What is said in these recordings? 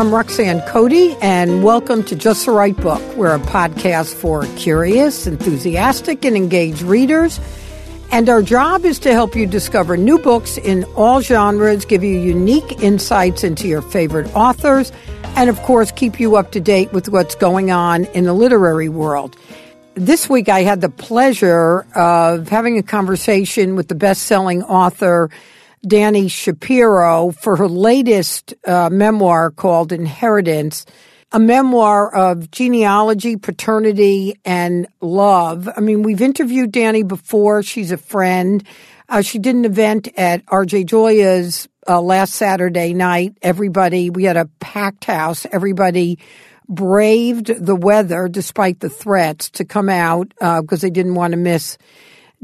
I'm Roxanne Cody, and welcome to Just the Right Book. We're a podcast for curious, enthusiastic, and engaged readers. And our job is to help you discover new books in all genres, give you unique insights into your favorite authors, and of course, keep you up to date with what's going on in the literary world. This week, I had the pleasure of having a conversation with the best selling author. Dani Shapiro for her latest uh, memoir called Inheritance, a memoir of genealogy, paternity, and love. I mean, we've interviewed Dani before. She's a friend. Uh, she did an event at RJ Julia's uh, last Saturday night. Everybody, we had a packed house. Everybody braved the weather despite the threats to come out because uh, they didn't want to miss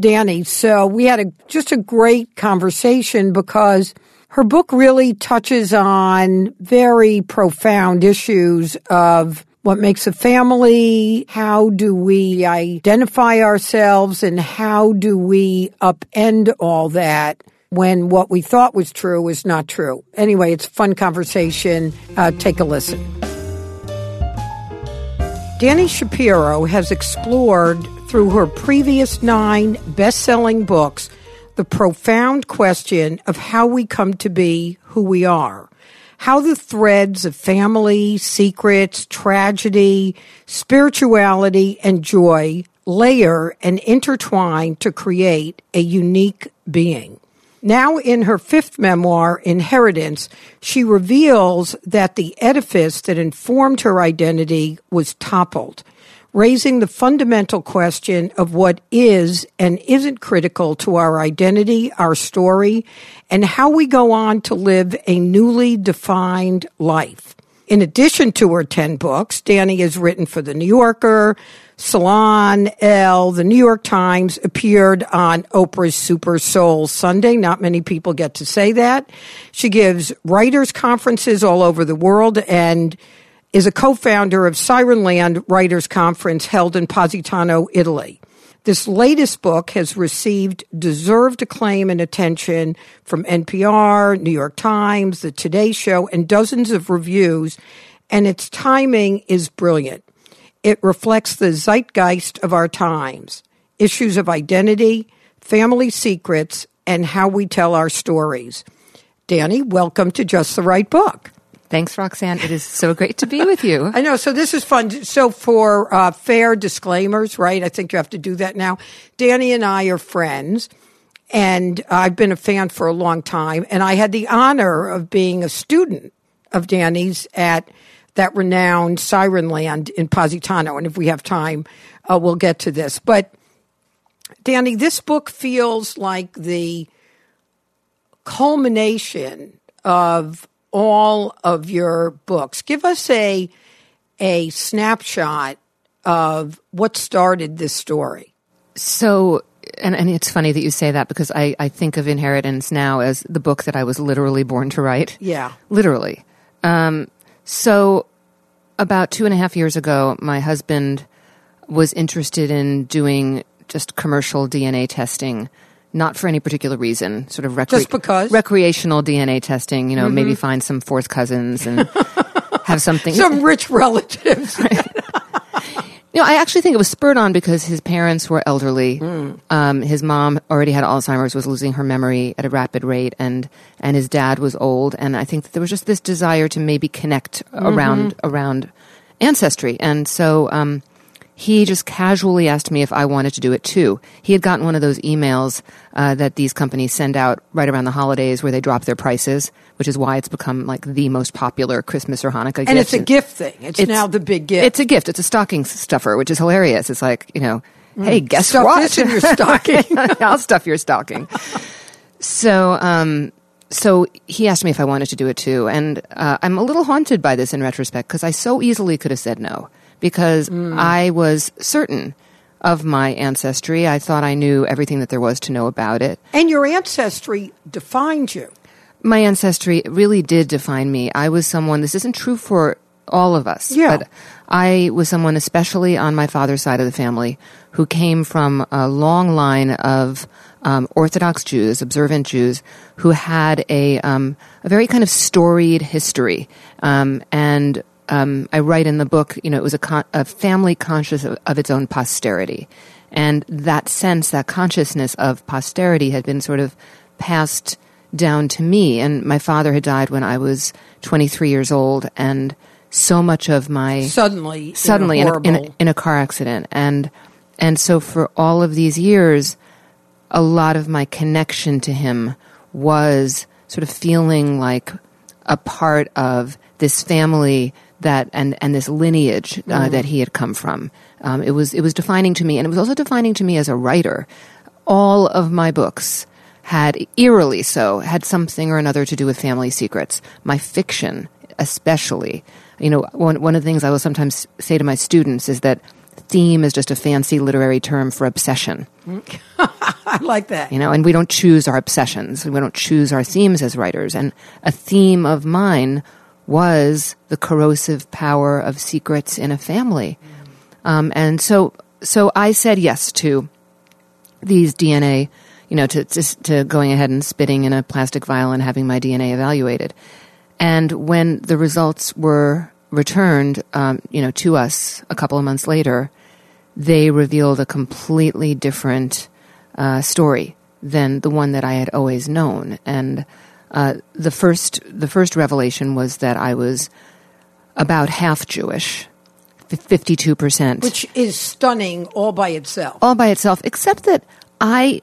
Dani. So we had a, just a great conversation because her book really touches on very profound issues of what makes a family, how do we identify ourselves, and how do we upend all that when what we thought was true is not true. Anyway, it's a fun conversation. Uh, take a listen. Dani Shapiro has explored through her previous nine best selling books the profound question of how we come to be who we are. How the threads of family, secrets, tragedy, spirituality, and joy layer and intertwine to create a unique being. Now, in her fifth memoir, Inheritance, she reveals that the edifice that informed her identity was toppled raising the fundamental question of what is and isn't critical to our identity, our story, and how we go on to live a newly defined life. In addition to her 10 books, Dani has written for The New Yorker, Salon, Elle, The New York Times, appeared on Oprah's Super Soul Sunday. Not many people get to say that. She gives writers' conferences all over the world and is a co-founder of Sirenland Writers Conference held in Positano, Italy. This latest book has received deserved acclaim and attention from NPR, New York Times, The Today Show, and dozens of reviews, and its timing is brilliant. It reflects the zeitgeist of our times, issues of identity, family secrets, and how we tell our stories. Dani, welcome to Just the Right Book. Thanks, Roxanne. It is so great to be with you. I know. So this is fun. So for uh, fair disclaimers, right? I think you have to do that now. Dani and I are friends, and I've been a fan for a long time. And I had the honor of being a student of Dani's at that renowned Sirenland in Positano. And if we have time, uh, we'll get to this. But Dani, this book feels like the culmination of all of your books. Give us a a snapshot of what started this story. So, and, and it's funny that you say that because I, I think of Inheritance now as the book that I was literally born to write. Yeah. Literally. Um, so, about two and a half years ago, my husband was interested in doing just commercial DNA testing not for any particular reason, sort of recre- just because recreational DNA testing. You know, mm-hmm. maybe find some fourth cousins and have something. Some rich relatives. You know, I actually think it was spurred on because his parents were elderly. Mm. Um, his mom already had Alzheimer's, was losing her memory at a rapid rate, and and his dad was old. And I think that there was just this desire to maybe connect mm-hmm. around around ancestry. And so um, he just casually asked me if I wanted to do it too. He had gotten one of those emails uh, that these companies send out right around the holidays where they drop their prices, which is why it's become like the most popular Christmas or Hanukkah and gift. it's a gift thing. It's, it's, now the big gift. It's a gift. It's a stocking stuffer, which is hilarious. It's like, you know, mm. hey, guess Stuff what? This in your stocking. I'll stuff your stocking. so, um, so he asked me if I wanted to do it too, and uh, I'm a little haunted by this in retrospect because I so easily could have said no because mm. I was certain of my ancestry. I thought I knew everything that there was to know about it. And your ancestry defined you. My ancestry really did define me. I was someone, this isn't true for all of us. Yeah. But I was someone, especially on my father's side of the family, who came from a long line of um, Orthodox Jews, observant Jews, who had a um, a very kind of storied history. Um, and um, I write in the book, you know, it was a, con- a family conscious of, of its own posterity. And that sense, that consciousness of posterity had been sort of passed down to me. And my father had died when I was 23 years old, and so much of my Suddenly, suddenly in a, in, a, in a car accident, and and so for all of these years, a lot of my connection to him was sort of feeling like a part of this family that and and this lineage uh, that he had come from. Um, it was it was defining to me, and it was also defining to me as a writer. All of my books had eerily so had something or another to do with family secrets. My fiction, especially, you know, one one of the things I will sometimes say to my students is that theme is just a fancy literary term for obsession I like that. you know, and we don't choose our obsessions. We don't choose our themes as writers. And a theme of mine was the corrosive power of secrets in a family. Um, and so, so I said yes to these DNA, you know, to, to, to going ahead and spitting in a plastic vial and having my DNA evaluated. And when the results were returned, um, you know, to us a couple of months later, they revealed a completely different uh, story than the one that I had always known. And uh, the first, the first revelation was that I was about half Jewish, fifty-two percent Which is stunning all by itself. all by itself, except that I,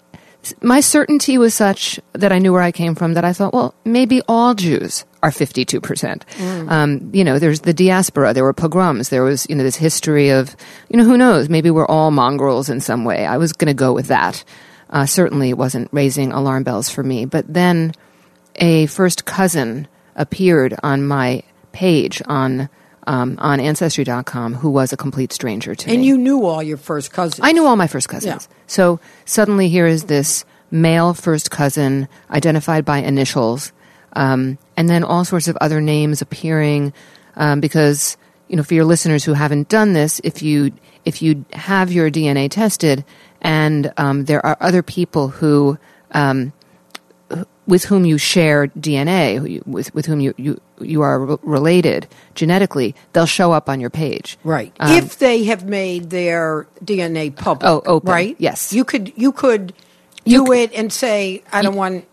my certainty was such that I knew where I came from that I thought, well, maybe all Jews are 52%. Um, you know, there's the diaspora, there were pogroms, there was, you know, this history of, you know, who knows, maybe we're all mongrels in some way. I was going to go with that. Uh, certainly it wasn't raising alarm bells for me. But then a first cousin appeared on my page on, um, on Ancestry.com who was a complete stranger to me. And you knew all your first cousins. I knew all my first cousins. Yeah. So suddenly here is this male first cousin identified by initials, um, and then all sorts of other names appearing. Um, because you know, for your listeners who haven't done this, if you if you have your DNA tested, and um, there are other people who um, with whom you share DNA, you- with with whom you you, you are re- related genetically, they'll show up on your page. Right. Um, if they have made their DNA public. Oh, open. Right? Yes. You could you could You do c- it and say, I don't want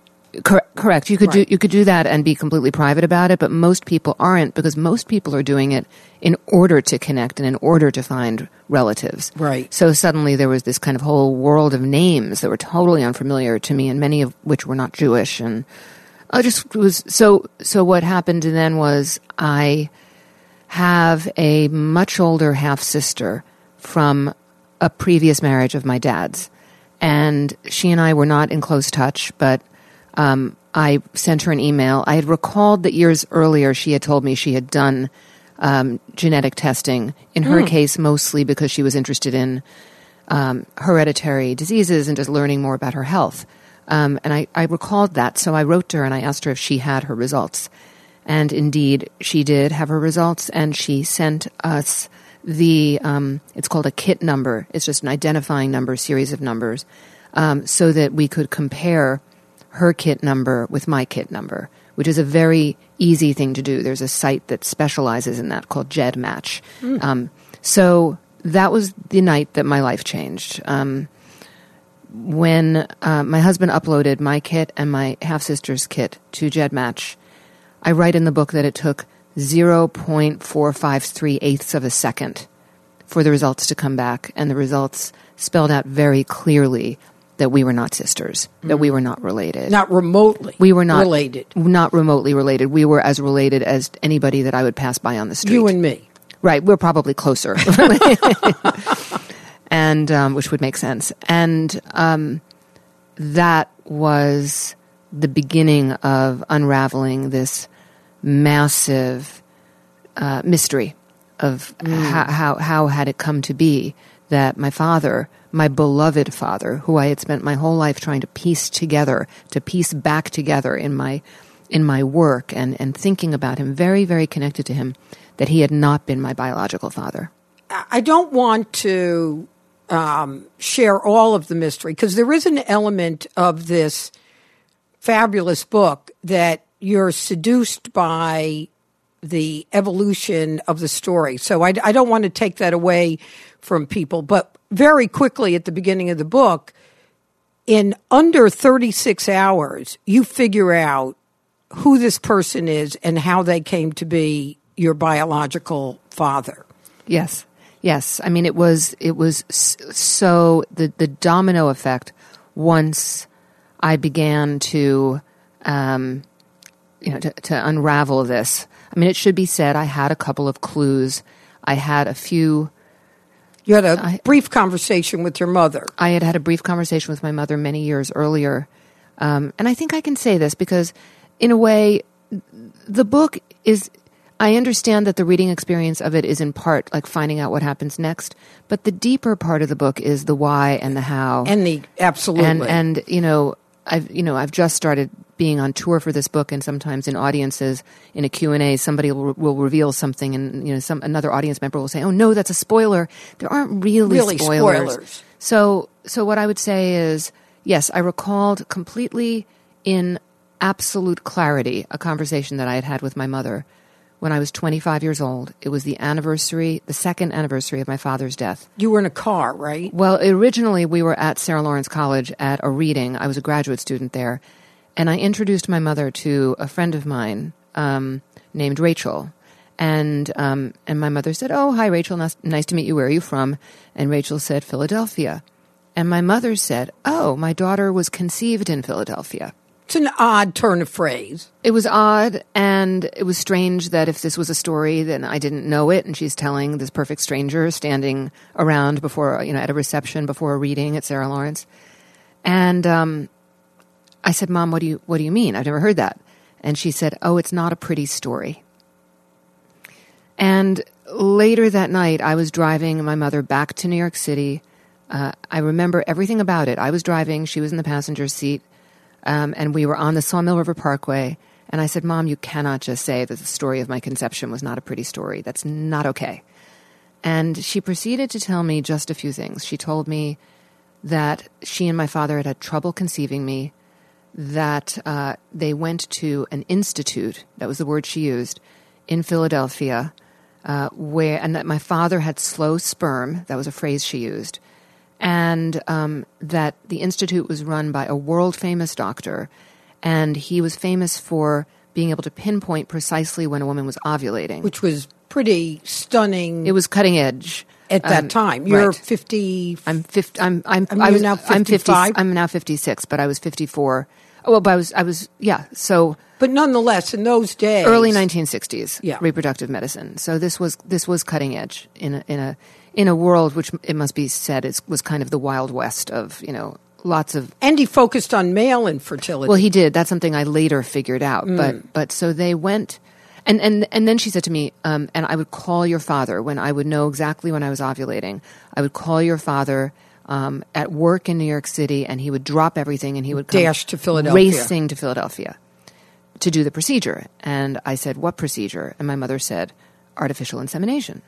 Cor- correct. You could Right. do you could do that and be completely private about it, but most people aren't because most people are doing it in order to connect and in order to find relatives. Right. So suddenly there was this kind of whole world of names that were totally unfamiliar to me, and many of which were not Jewish. And I just was so. So what happened then was I have a much older half sister from a previous marriage of my dad's. And she and I were not in close touch, but um, I sent her an email. I had recalled that years earlier she had told me she had done um, genetic testing, in her case, mostly because she was interested in um, hereditary diseases and just learning more about her health. Um, and I, I recalled that, so I wrote to her and I asked her if she had her results. And indeed, she did have her results, and she sent us the, um, it's called a kit number. It's just an identifying number, series of numbers, um, so that we could compare her kit number with my kit number, which is a very easy thing to do. There's a site that specializes in that called GEDmatch. Um, so that was the night that my life changed. Um, when uh, my husband uploaded my kit and my half sister's kit to GEDmatch, I write in the book that it took 0.453 eighths of a second for the results to come back, and the results spelled out very clearly that we were not sisters, that we were not related. not remotely we were not related. not remotely related. We were as related as anybody that I would pass by on the street. You and me. Right, we're probably closer, and um, which would make sense. And um, that was the beginning of unraveling this massive uh, mystery of how, how how had it come to be that my father, my beloved father, who I had spent my whole life trying to piece together, to piece back together in my in my work and, and thinking about him, very, very connected to him, that he had not been my biological father. I don't want to um, share all of the mystery because there is an element of this fabulous book that you're seduced by the evolution of the story. So I, I don't want to take that away from people. But very quickly at the beginning of the book, in under 36 hours, you figure out who this person is and how they came to be your biological father. Yes. Yes. I mean, it was, it was so the, the domino effect once I began to, um, you know, to, to unravel this. I mean, it should be said, I had a couple of clues. I had a few. You had a I, brief conversation with your mother. I had had a brief conversation with my mother many years earlier. Um, and I think I can say this because, in a way, the book is. I understand that the reading experience of it is in part like finding out what happens next, but the deeper part of the book is the why and the how. And the absolutely. And, and you know, I've you know I've just started being on tour for this book, and sometimes in audiences in a Q and A, somebody will, will, reveal something, and you know some another audience member will say, "Oh no, that's a spoiler." There aren't really, really spoilers. spoilers. So so what I would say is yes, I recalled completely in absolute clarity a conversation that I had had with my mother when I was 25 years old. It was the anniversary, the second anniversary of my father's death. You were in a car, right? Well, originally we were at Sarah Lawrence College at a reading. I was a graduate student there. And I introduced my mother to a friend of mine um, named Rachel. And, um, and my mother said, Oh, hi, Rachel. Nice, nice to meet you. Where are you from? And Rachel said, Philadelphia. And my mother said, Oh, my daughter was conceived in Philadelphia. It's an odd turn of phrase. It was odd, and it was strange that if this was a story, then I didn't know it, and she's telling this perfect stranger standing around before, you know, at a reception before a reading at Sarah Lawrence. And um, I said, "Mom, what do you what do you mean? I've never heard that." And she said, "Oh, it's not a pretty story." And later that night, I was driving my mother back to New York City. Uh, I remember everything about it. I was driving; she was in the passenger seat um, and we were on the Sawmill River Parkway. And I said, Mom, you cannot just say that the story of my conception was not a pretty story. That's not okay. And she proceeded to tell me just a few things. She told me that she and my father had had trouble conceiving me, that uh, they went to an institute, that was the word she used, in Philadelphia, uh, where, and that my father had slow sperm, that was a phrase she used, and um, that the institute was run by a world famous doctor, and he was famous for being able to pinpoint precisely when a woman was ovulating, which was pretty stunning. It was cutting edge at that um, time. You're right. fifty. I'm fifty. I'm. I'm. I, was now 55? I'm fifty. I'm now fifty six, but I was fifty four. Oh, well, but I was. I was. Yeah. So. But nonetheless, in those days, early 1960s, yeah. reproductive medicine. So this was this was cutting edge in a, in a in a world which it must be said is, was kind of the wild west of you know lots of and he focused on male infertility. Well, he did. That's something I later figured out. Mm. But but so they went. And, and and then she said to me, um, and I would call your father when I would know exactly when I was ovulating. I would call your father um, at work in New York City, and he would drop everything and he would dash to Philadelphia, racing to Philadelphia to do the procedure. And I said, "What procedure?" And my mother said, "Artificial insemination."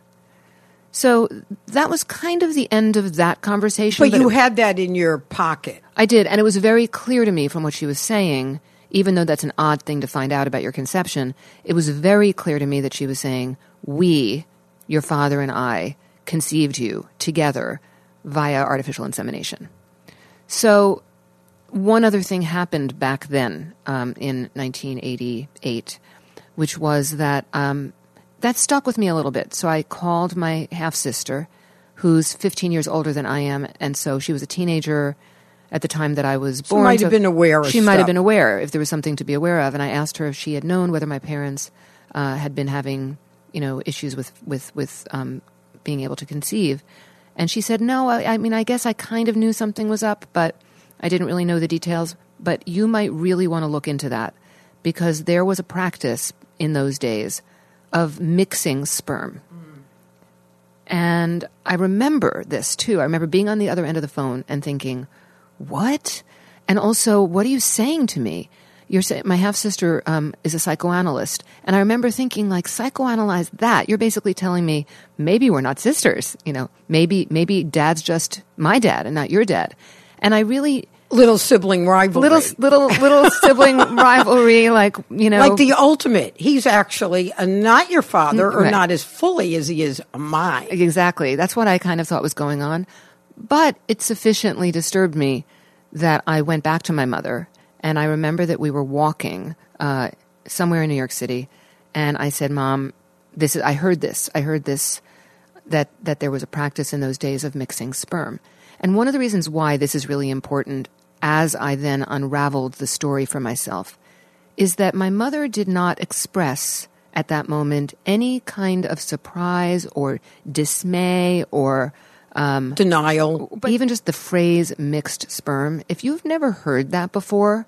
So that was kind of the end of that conversation. But, but you it, had that in your pocket. I did, and it was very clear to me from what she was saying, even though that's an odd thing to find out about your conception, it was very clear to me that she was saying, We, your father and I, conceived you together via artificial insemination. So one other thing happened back then um, in 1988, which was that um, that stuck with me a little bit. So I called my half sister, who's 15 years older than I am, and so she was a teenager at the time that I was so born. Might have been aware. She might have been aware if there was something to be aware of, and I asked her if she had known whether my parents uh, had been having, you know, issues with with with um, being able to conceive, and she said no. I, I mean, I guess I kind of knew something was up, but I didn't really know the details. But you might really want to look into that because there was a practice in those days of mixing sperm. And I remember this too. I remember being on the other end of the phone and thinking, what? And also, what are you saying to me? You're my half sister um, is a psychoanalyst, and I remember thinking, like, psychoanalyze that. You're basically telling me maybe we're not sisters. You know, maybe maybe dad's just my dad and not your dad. And I really little sibling rivalry. little little little sibling rivalry, like you know, like the ultimate. He's actually not your father, or Right. not as fully as he is mine. Exactly. That's what I kind of thought was going on. But it sufficiently disturbed me that I went back to my mother, and I remember that we were walking uh, somewhere in New York City, and I said, "Mom, this is. I heard this. I heard this that that there was a practice in those days of mixing sperm." And one of the reasons why this is really important, as I then unraveled the story for myself, is that my mother did not express at that moment any kind of surprise or dismay or Denial. but even just the phrase mixed sperm. If you've never heard that before,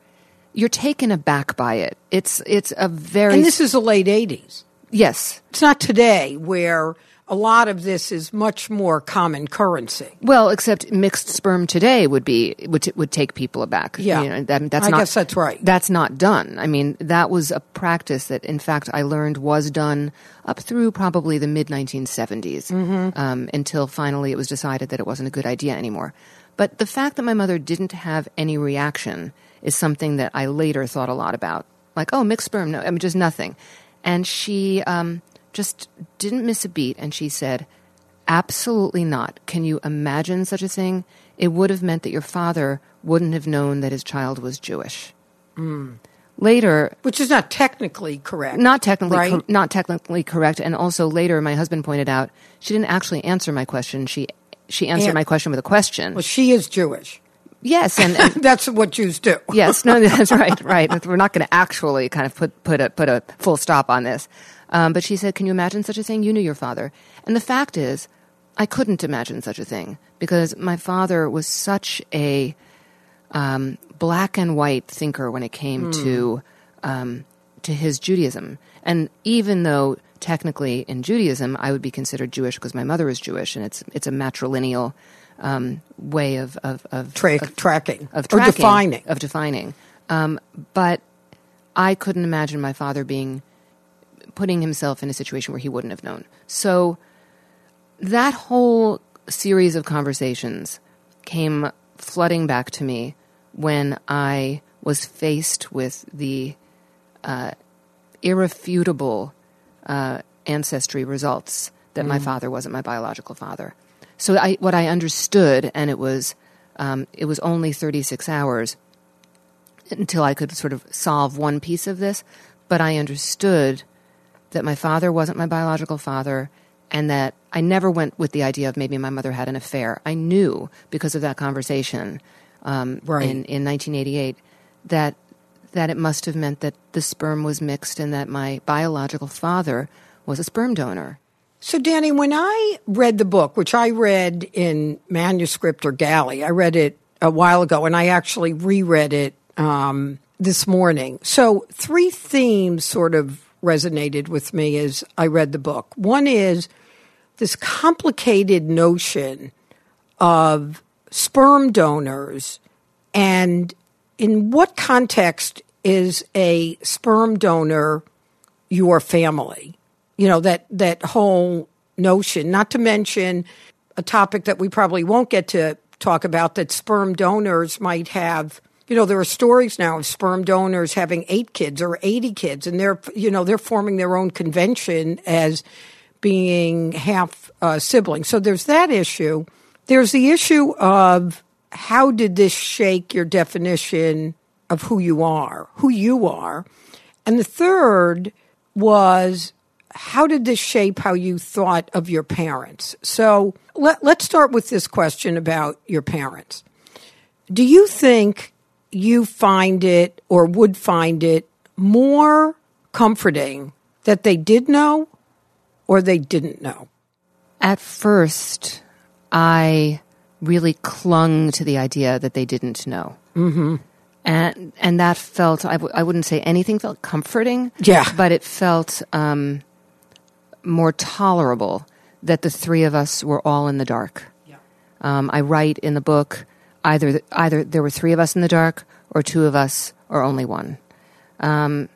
you're taken aback by it. It's it's a very And this is the late 80s. yes. It's not today where a lot of this is much more common currency. Well, except mixed sperm today would be would would take people aback. Yeah. you know, that, that's I not, guess that's right. That's not done. I mean, that was a practice that, in fact, I learned was done up through probably the mid 1970s, Mm-hmm. um, until finally it was decided that it wasn't a good idea anymore. But the fact that my mother didn't have any reaction is something that I later thought a lot about. Like, oh, mixed sperm, no, I mean, just nothing. And she um, just didn't miss a beat, and she said, Absolutely not. Can you imagine such a thing? It would have meant that your father wouldn't have known that his child was Jewish. Later, Which is not technically correct. not technically, Right. cor- not technically correct, and also later, my husband pointed out she didn't actually answer my question. She she answered An- my question with a question. Well, she is Jewish. Yes, and, and That's what Jews do. yes, no, that's right, right. We're not going to actually kind of put put a put a full stop on this. Um, but she said, "Can you imagine such a thing? You knew your father." And the fact is, I couldn't imagine such a thing because my father was such a um, black and white thinker when it came to um, to his Judaism. And even though technically in Judaism I would be considered Jewish because my mother is Jewish, and it's it's a matrilineal um, way of of, of Tra- of- tracking. of or defining. of defining. Um, but I couldn't imagine my father being putting himself in a situation where he wouldn't have known. So that whole series of conversations came flooding back to me when I was faced with the uh, irrefutable uh, ancestry results that my father wasn't my biological father. So I, what I understood, and it was um, it was only 36 hours until I could sort of solve one piece of this, but I understood that my father wasn't my biological father and that I never went with the idea of maybe my mother had an affair. I knew because of that conversation um, Right. in, in 1988 that that it must have meant that the sperm was mixed and that my biological father was a sperm donor. So, Dani, when I read the book, which I read in manuscript or galley, I read it a while ago and I actually reread it um, this morning. So, three themes sort of resonated with me as I read the book. One is this complicated notion of sperm donors and in what context is a sperm donor your family? You know, that, that whole notion, not to mention a topic that we probably won't get to talk about that sperm donors might have. You know, there are stories now of sperm donors having eight kids or 80 kids, and they're, you know, they're forming their own convention as being half uh, siblings. So there's that issue. There's the issue of how did this shake your definition of who you are, who you are? And the third was how did this shape how you thought of your parents? So let, let's start with this question about your parents. Do you think you find it or would find it more comforting that they did know or they didn't know? At first, I really clung to the idea that they didn't know. Mm-hmm. And, and that felt, I w- I wouldn't say anything felt comforting. Yeah. But it felt um, more tolerable that the three of us were all in the dark. Um, I write in the book either either there were three of us in the dark, or two of us, or only one. um,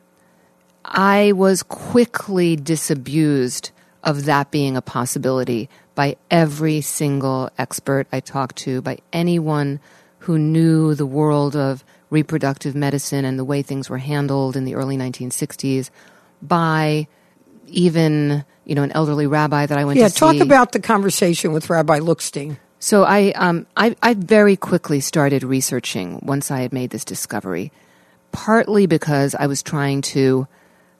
I was quickly disabused of that being a possibility by every single expert I talked to, by anyone who knew the world of reproductive medicine and the way things were handled in the early 1960s, by even you know an elderly rabbi that I went Yeah, to Yeah, talk about the conversation with Rabbi Lookstein. So I, um, I, I very quickly started researching once I had made this discovery, partly because I was trying to.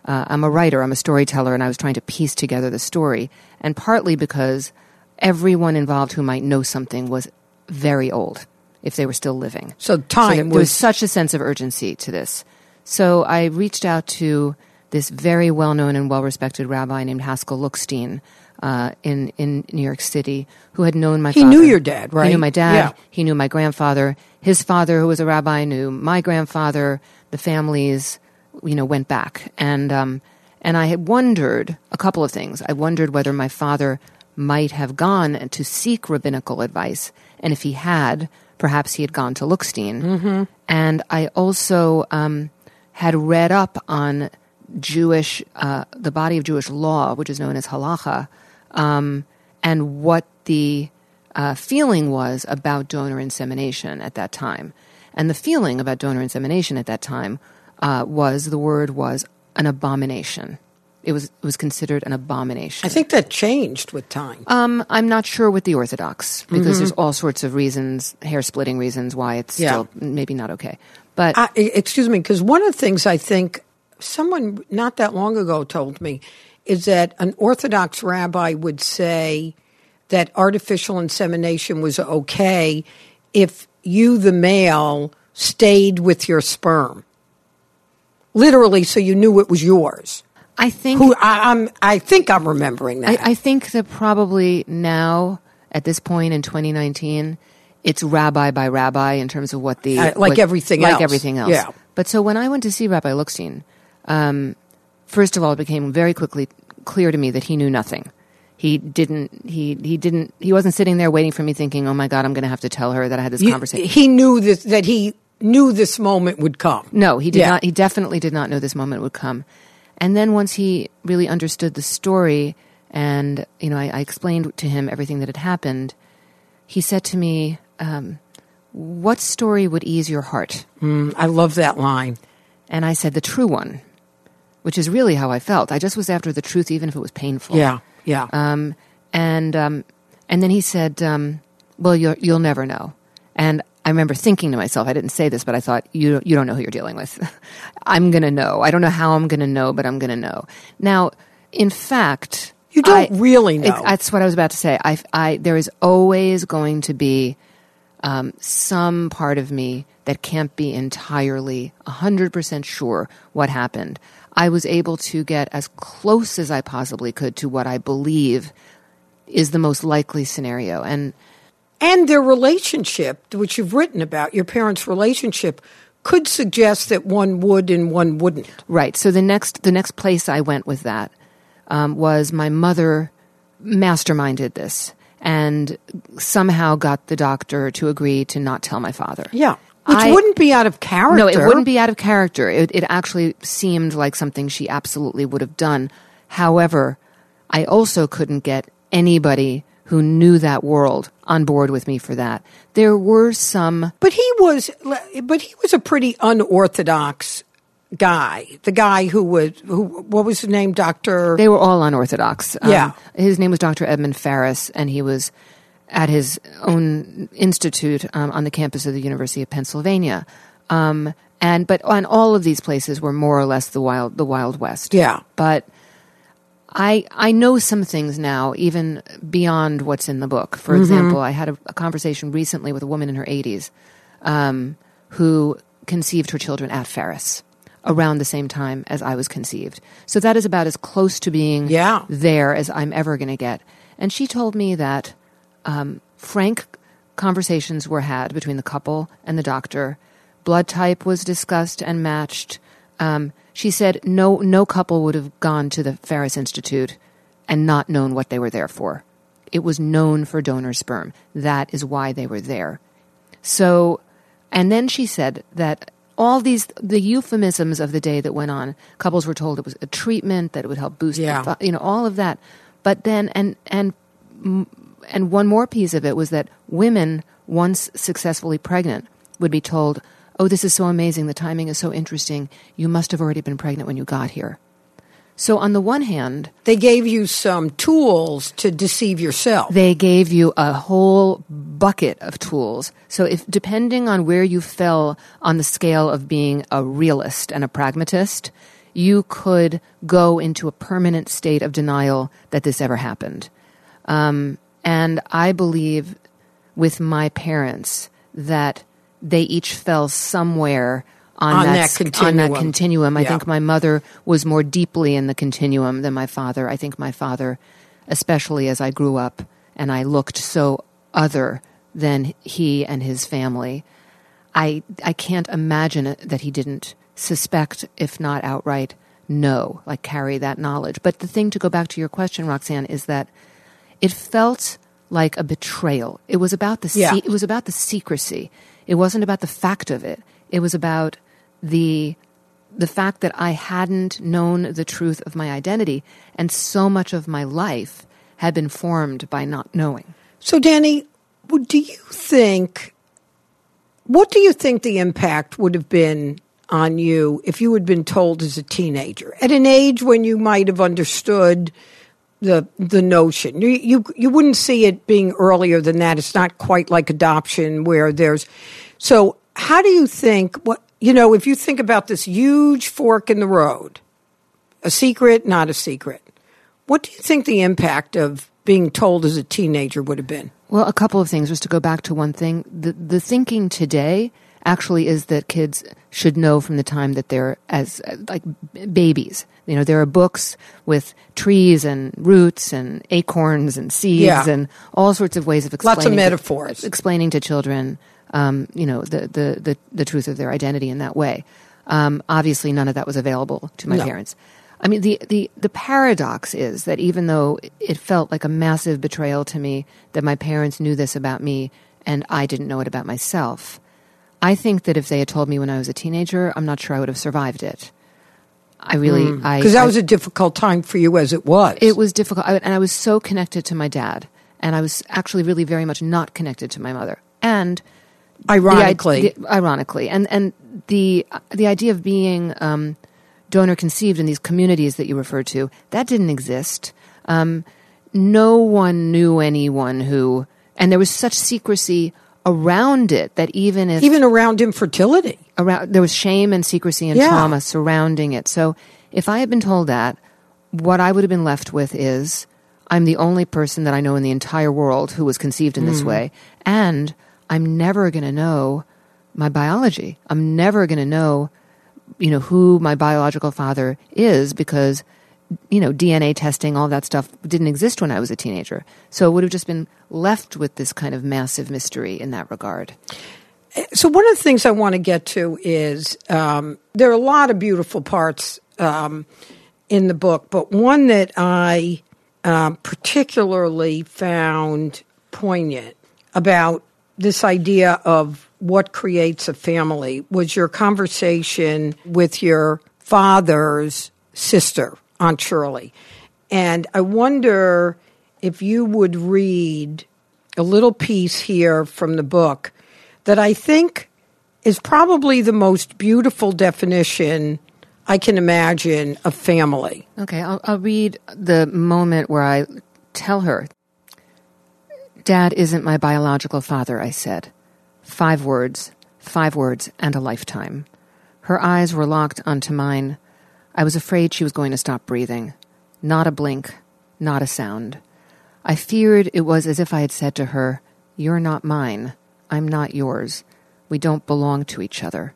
Uh, I'm a writer, I'm a storyteller, and I was trying to piece together the story, and partly because everyone involved who might know something was very old if they were still living. So time there, was, there was such a sense of urgency to this. So I reached out to this very well known and well respected rabbi named Haskel Lookstein uh, in, in New York City who had known my father. He father. knew your dad, right? He knew my dad. Yeah. He knew my grandfather. His father, who was a rabbi, knew my grandfather. The families, you know, went back. And, um, and I had wondered a couple of things. I wondered whether my father might have gone to seek rabbinical advice. And if he had, perhaps he had gone to Lookstein. Mm-hmm. And I also um, had read up on Jewish, uh, the body of Jewish law, which is known as halacha, um, and what the uh, feeling was about donor insemination at that time. And the feeling about donor insemination at that time uh, was the word was an abomination. It was it was considered an abomination. I think that changed with time. Um, I'm not sure with the Orthodox because there's all sorts of reasons, hair splitting reasons why it's Yeah. still maybe not okay. But I, excuse me, because one of the things I think someone not that long ago told me is that an Orthodox rabbi would say that artificial insemination was okay if you, the male, stayed with your sperm. Literally, so you knew it was yours. I think Who I, I'm, I think I'm remembering that. I, I think that probably now at this point in 2019, it's rabbi by rabbi in terms of what the Uh, like what- everything like else. everything else. Yeah. But so when I went to see Rabbi Lookstein, um, first of all, it became very quickly clear to me that he knew nothing. He didn't. He he didn't. He wasn't sitting there waiting for me, thinking, "Oh my God, I'm going to have to tell her that I had this You- conversation." he knew this, that he knew this moment would come. No, he did Yeah. not. He definitely did not know this moment would come. And then once he really understood the story, and you know, I, I explained to him everything that had happened. He said to me, um, "What story would ease your heart?" Mm, I love that line. And I said, "The true one," which is really how I felt. I just was after the truth, even if it was painful. Yeah, yeah. Um, and um, and then he said, um, "Well, you'll you'll never know." And I remember thinking to myself, I didn't say this, but I thought, "You you don't know who you're dealing with. I'm going to know. I don't know how I'm going to know, but I'm going to know." Now, in fact, You don't I- really know. That's what I was about to say. I, I there is always going to be um, some part of me that can't be entirely 100% sure what happened. I was able to get as close as I possibly could to what I believe is the most likely scenario. And and their relationship, which you've written about, your parents' relationship, could suggest that one would and one wouldn't. right, so the next the next place I went with that um, was my mother masterminded this and somehow got the doctor to agree to not tell my father. Yeah, which I- wouldn't be out of character. No, it wouldn't be out of character. It, it actually seemed like something she absolutely would have done. However, I also couldn't get anybody who knew that world on board with me for that. There were some. But he was, but he was a pretty unorthodox guy. The guy who was, who what was his name, Doctor? They were all unorthodox. Um, Yeah. his name was Dr. Edmond Farris, and he was at his own institute um, on the campus of the University of Pennsylvania. Um, and but on all of these places were more or less the wild the Wild West. Yeah. but I I know some things now, even beyond what's in the book. For example, I had a, a conversation recently with a woman in her 80s um, who conceived her children at Farris around the same time as I was conceived. So that is about as close to being Yeah. there as I'm ever going to get. And she told me that um, frank conversations were had between the couple and the doctor. Blood type was discussed and matched. Um, she said no, no couple would have gone to the Farris Institute and not known what they were there for. It was known for donor sperm. That is why they were there. So, and then she said that all these the euphemisms of the day that went on. Couples were told it was a treatment that it would help boost, Yeah. the, you know, all of that. But then, and and and one more piece of it was that women, once successfully pregnant, would be told, "Oh, this is so amazing. The timing is so interesting. You must have already been pregnant when you got here." So, on the one hand, They gave you some tools to deceive yourself. they gave you a whole bucket of tools. So if depending on where you fell on the scale of being a realist and a pragmatist, you could go into a permanent state of denial that this ever happened. Um, and I believe with my parents that they each fell somewhere on, On that, that s- on continuum. that continuum. I Yeah. think my mother was more deeply in the continuum than my father. I think my father, especially as I grew up and I looked so other than he and his family, I I can't imagine it, that he didn't suspect, if not outright know, like carry that knowledge. But the thing to go back to your question, Roxanne, is that it felt like a betrayal. It was about the Yeah. se- it was about the secrecy. It wasn't about the fact of it. It was about the the fact that I hadn't known the truth of my identity, and so much of my life had been formed by not knowing. So, Dani, do you think, what do you think the impact would have been on you if you had been told as a teenager at an age when you might have understood the the notion? You, you you wouldn't see it being earlier than that. It's not quite like adoption where there's. So, how do you think what you know? If you think about this huge fork in the road, a secret, not a secret. What do you think the impact of being told as a teenager would have been? Well, a couple of things. Just to go back to one thing, the the thinking today actually is that kids should know from the time that they're as like babies. You know, there are books with trees and roots and acorns and seeds Yeah. and all sorts of ways of explaining Lots of to- metaphors. explaining to children, um, you know, the, the the the truth of their identity in that way. Um, obviously, none of that was available to my No. parents. I mean, the, the, the paradox is that even though it felt like a massive betrayal to me that my parents knew this about me and I didn't know it about myself, I think that if they had told me when I was a teenager, I'm not sure I would have survived it. I really, I Because that I- was a difficult time for you as it was. it was difficult, I, and I was so connected to my dad, and I was actually really very much not connected to my mother. And ironically. the- ironically, and and the the idea of being um, donor conceived in these communities that you refer to that didn't exist. Um, no one knew anyone who, and there was such secrecy around it that even if even around infertility. around there was shame and secrecy and Yeah. trauma surrounding it. So if I had been told that, what I would have been left with is I'm the only person that I know in the entire world who was conceived in Hmm. this way, and I'm never going to know my biology. I'm never going to know, you know, who my biological father is because you know, DNA testing, all that stuff didn't exist when I was a teenager. So it would have just been left with this kind of massive mystery in that regard. So one of the things I want to get to is um, there are a lot of beautiful parts um, in the book, but one that I um, particularly found poignant about this idea of what creates a family was your conversation with your father's sister, Aunt Shirley. And I wonder if you would read a little piece here from the book that I think is probably the most beautiful definition I can imagine of family. Okay, I'll, I'll read the moment where I tell her, Dad isn't my biological father, I said. Five words, five words, and a lifetime. Her eyes were locked onto mine. I was afraid she was going to stop breathing. Not a blink, not a sound. I feared it was as if I had said to her, You're not mine. I'm not yours. We don't belong to each other.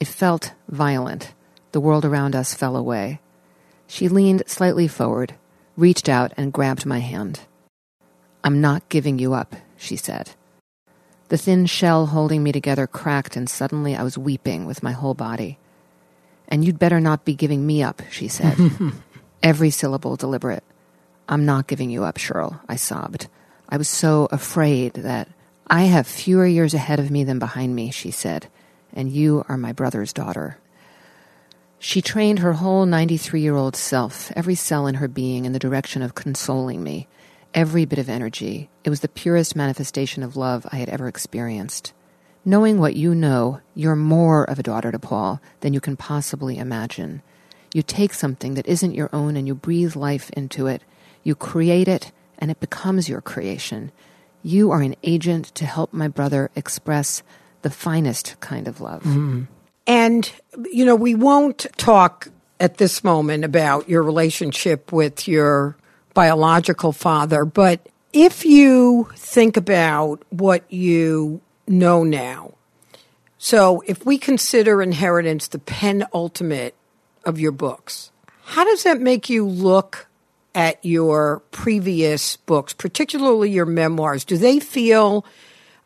It felt violent. The world around us fell away. She leaned slightly forward, reached out, and grabbed my hand. I'm not giving you up, she said. The thin shell holding me together cracked, and suddenly I was weeping with my whole body. And you'd better not be giving me up, she said. Every syllable deliberate. I'm not giving you up, Shirley, I sobbed. I was so afraid that I have fewer years ahead of me than behind me, she said. and you are my brother's daughter. She trained her whole 93 year old self, every cell in her being, in the direction of consoling me, every bit of energy. It was the purest manifestation of love I had ever experienced. Knowing what you know, you're more of a daughter to Paul than you can possibly imagine. You take something that isn't your own and you breathe life into it. You create it, and it becomes your creation. You are an agent to help my brother express the finest kind of love. Mm. And, you know, we won't talk at this moment about your relationship with your biological father, but if you think about what you know now, so if we consider inheritance the penultimate of your books, how does that make you look at your previous books, particularly your memoirs? Do they feel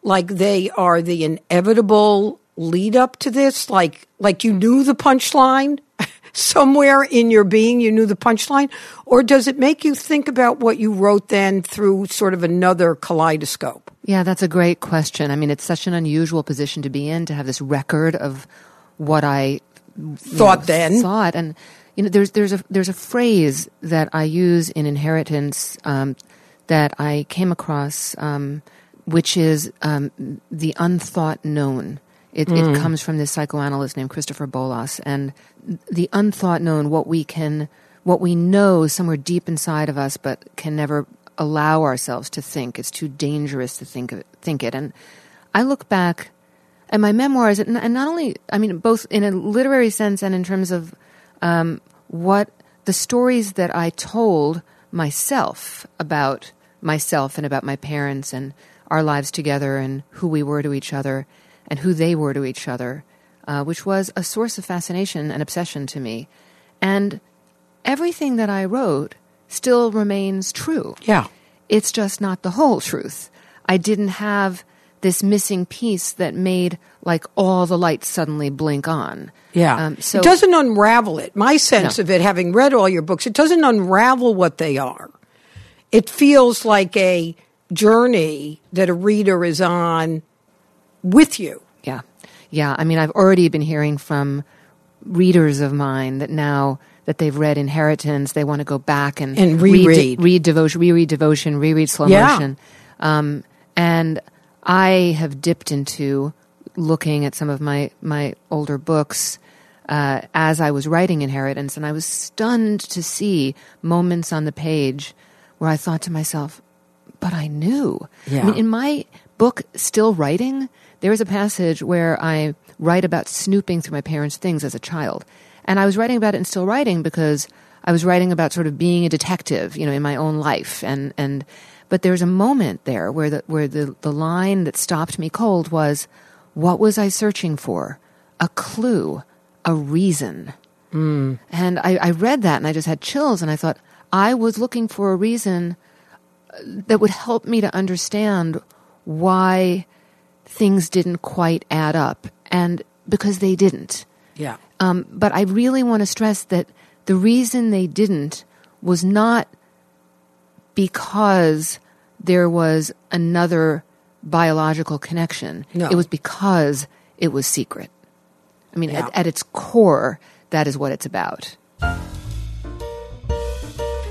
like they are the inevitable lead up to this? Like like you knew the punchline? Somewhere in your being, you knew the punchline? Or does it make you think about what you wrote then through sort of another kaleidoscope? Yeah, that's a great question. I mean, it's such an unusual position to be in to have this record of what I thought know, then. Thought. And you know, there's there's a there's a phrase that I use in inheritance um, that I came across, um, which is um, the unthought known. It, mm. it, comes from this psychoanalyst named Christopher Bollas, and the unthought known, what we can, what we know somewhere deep inside of us, but can never allow ourselves to think. It's too dangerous to think of think it. And I look back at my memoirs, and not only, I mean, both in a literary sense and in terms of um, what the stories that I told myself about myself and about my parents and our lives together and who we were to each other and who they were to each other, uh, which was a source of fascination and obsession to me. And everything that I wrote still remains true. Yeah. It's just not the whole truth. I didn't have this missing piece that made like all the lights suddenly blink on. Yeah. Um, so it doesn't unravel it. My sense no. of it, having read all your books, it doesn't unravel what they are. It feels like a journey that a reader is on with you. Yeah. Yeah. I mean, I've already been hearing from readers of mine that now that they've read Inheritance, they want to go back and, and reread. Read, read devotion, reread devotion, reread slow yeah. motion. Um, and I have dipped into looking at some of my, my older books uh, as I was writing Inheritance, and I was stunned to see moments on the page where I thought to myself, but I knew. Yeah. I mean, in my book, Still Writing, there is a passage where I write about snooping through my parents' things as a child. And I was writing about it and Still Writing because I was writing about sort of being a detective, you know, in my own life. And, and, but there's a moment there where the, where the, the line that stopped me cold was, what was I searching for? A clue, a reason. Mm. And I, I read that and I just had chills and I thought, I was looking for a reason that would help me to understand why things didn't quite add up. And because they didn't. Yeah. Um, but I really want to stress that the reason they didn't was not because there was another biological connection. No. It was because it was secret. I mean, yeah. at, at its core, that is what it's about.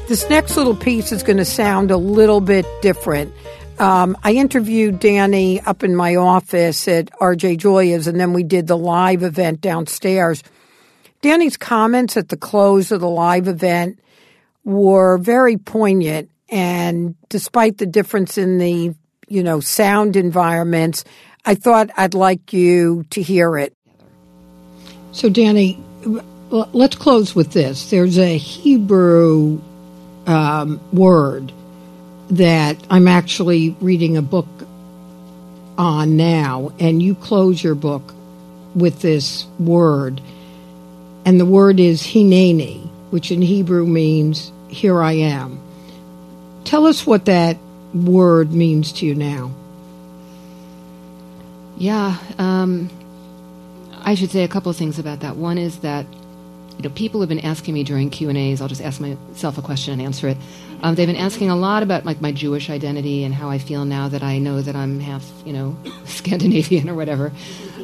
This next little piece is going to sound a little bit different. Um, I interviewed Dani up in my office at RJ Julia's, and then we did the live event downstairs. Dani's comments at the close of the live event were very poignant, and despite the difference in the you know, sound environments. I thought I'd like you to hear it. So, Dani, let's close with this. There's a Hebrew um, word that I'm actually reading a book on now, and you close your book with this word. And the word is hineni, which in Hebrew means, here I am. Tell us what that word means to you now? Yeah, um, I should say a couple of things about that. One is that you know, people have been asking me during Q and A's. I'll just ask myself a question and answer it. Um, they've been asking a lot about like my Jewish identity and how I feel now that I know that I'm half, you know, Scandinavian or whatever.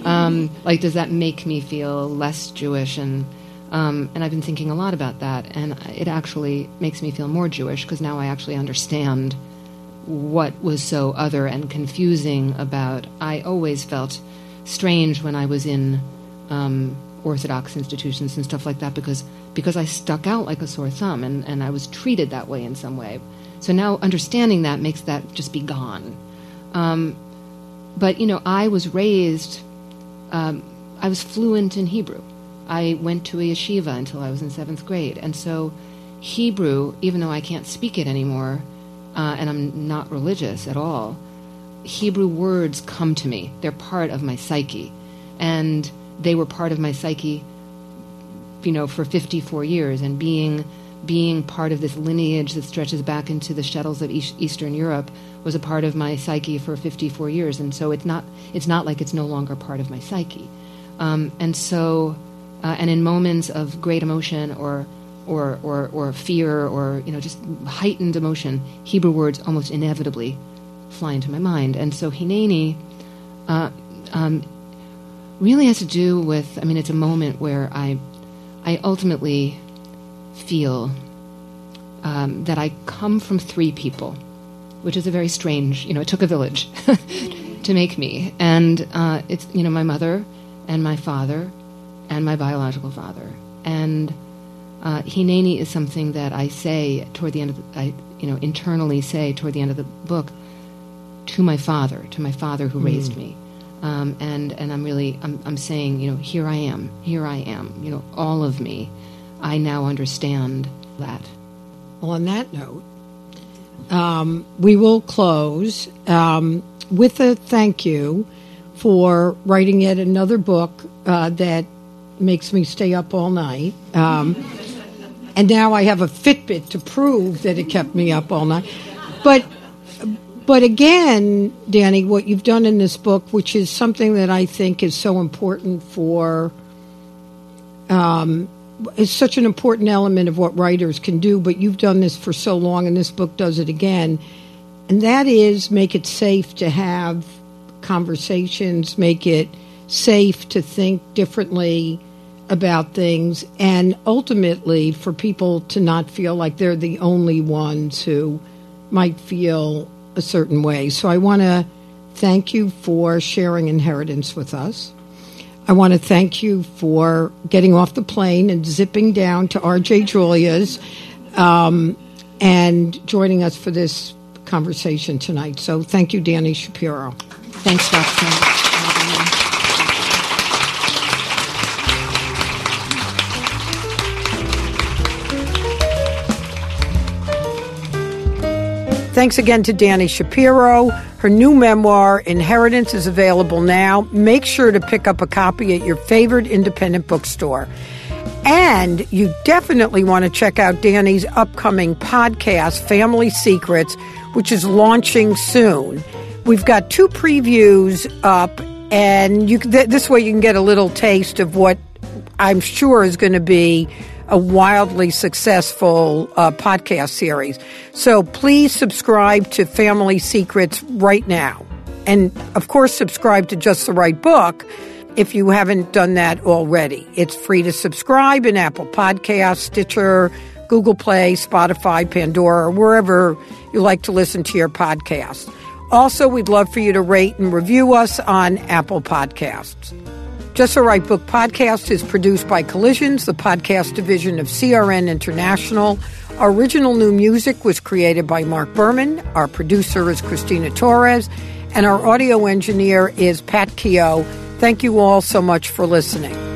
Um, like, does that make me feel less Jewish? And um, and I've been thinking a lot about that, and it actually makes me feel more Jewish because now I actually understand what was so other and confusing about. I always felt strange when I was in um, Orthodox institutions and stuff like that because because I stuck out like a sore thumb and, and I was treated that way in some way. So now understanding that makes that just be gone. Um, but you know, I was raised. Um, I was fluent in Hebrew. I went to a yeshiva until I was in seventh grade, and so Hebrew, even though I can't speak it anymore, uh, and I'm not religious at all, Hebrew words come to me. They're part of my psyche, and they were part of my psyche, you know, for 54 years, and being being part of this lineage that stretches back into the shtetls of Eastern Europe was a part of my psyche for 54 years, and so it's not it's not like it's no longer part of my psyche, um, and so uh, and in moments of great emotion or or, or, or fear or you know just heightened emotion, Hebrew words almost inevitably fly into my mind. And so Hineni uh, um, really has to do with, I mean, it's a moment where I, I ultimately feel um, that I come from three people, which is a very strange, you know, it took a village to make me. And uh, it's, you know, my mother and my father and my biological father. And uh, Hineni is something that I say toward the end of the, I, you know, internally say toward the end of the book to my father, to my father who mm. raised me. Um, and, and I'm really, I'm, I'm saying, you know, here I am, here I am, you know, all of me. I now understand that. Well, on that note, um, we will close um, with a thank you for writing yet another book uh, that makes me stay up all night. Um, and now I have a Fitbit to prove that it kept me up all night. But but again, Dani, what you've done in this book, which is something that I think is so important for, um, is such an important element of what writers can do. But you've done this for so long, and this book does it again, and that is make it safe to have conversations, make it safe to think differently about things, and ultimately for people to not feel like they're the only ones who might feel a certain way. So I want to thank you for sharing inheritance with us. I want to thank you for getting off the plane and zipping down to RJ Julia's um, and joining us for this conversation tonight. So thank you, Dani Shapiro. Thanks, Dr. Thanks again to Dani Shapiro. Her new memoir, Inheritance, is available now. Make sure to pick up a copy at your favorite independent bookstore. And you definitely want to check out Dani's upcoming podcast, Family Secrets, which is launching soon. We've got two previews up, and you th- this way you can get a little taste of what I'm sure is going to be a wildly successful uh, podcast series. So please subscribe to Family Secrets right now. And of course, subscribe to Just the Right Book if you haven't done that already. It's free to subscribe in Apple Podcasts, Stitcher, Google Play, Spotify, Pandora, wherever you like to listen to your podcast. Also, we'd love for you to rate and review us on Apple Podcasts. Just the Right Book podcast is produced by Collisions, the podcast division of CRN International. Our original new music was created by Mark Berman. Our producer is Christina Torres. And our audio engineer is Pat Keogh. Thank you all so much for listening.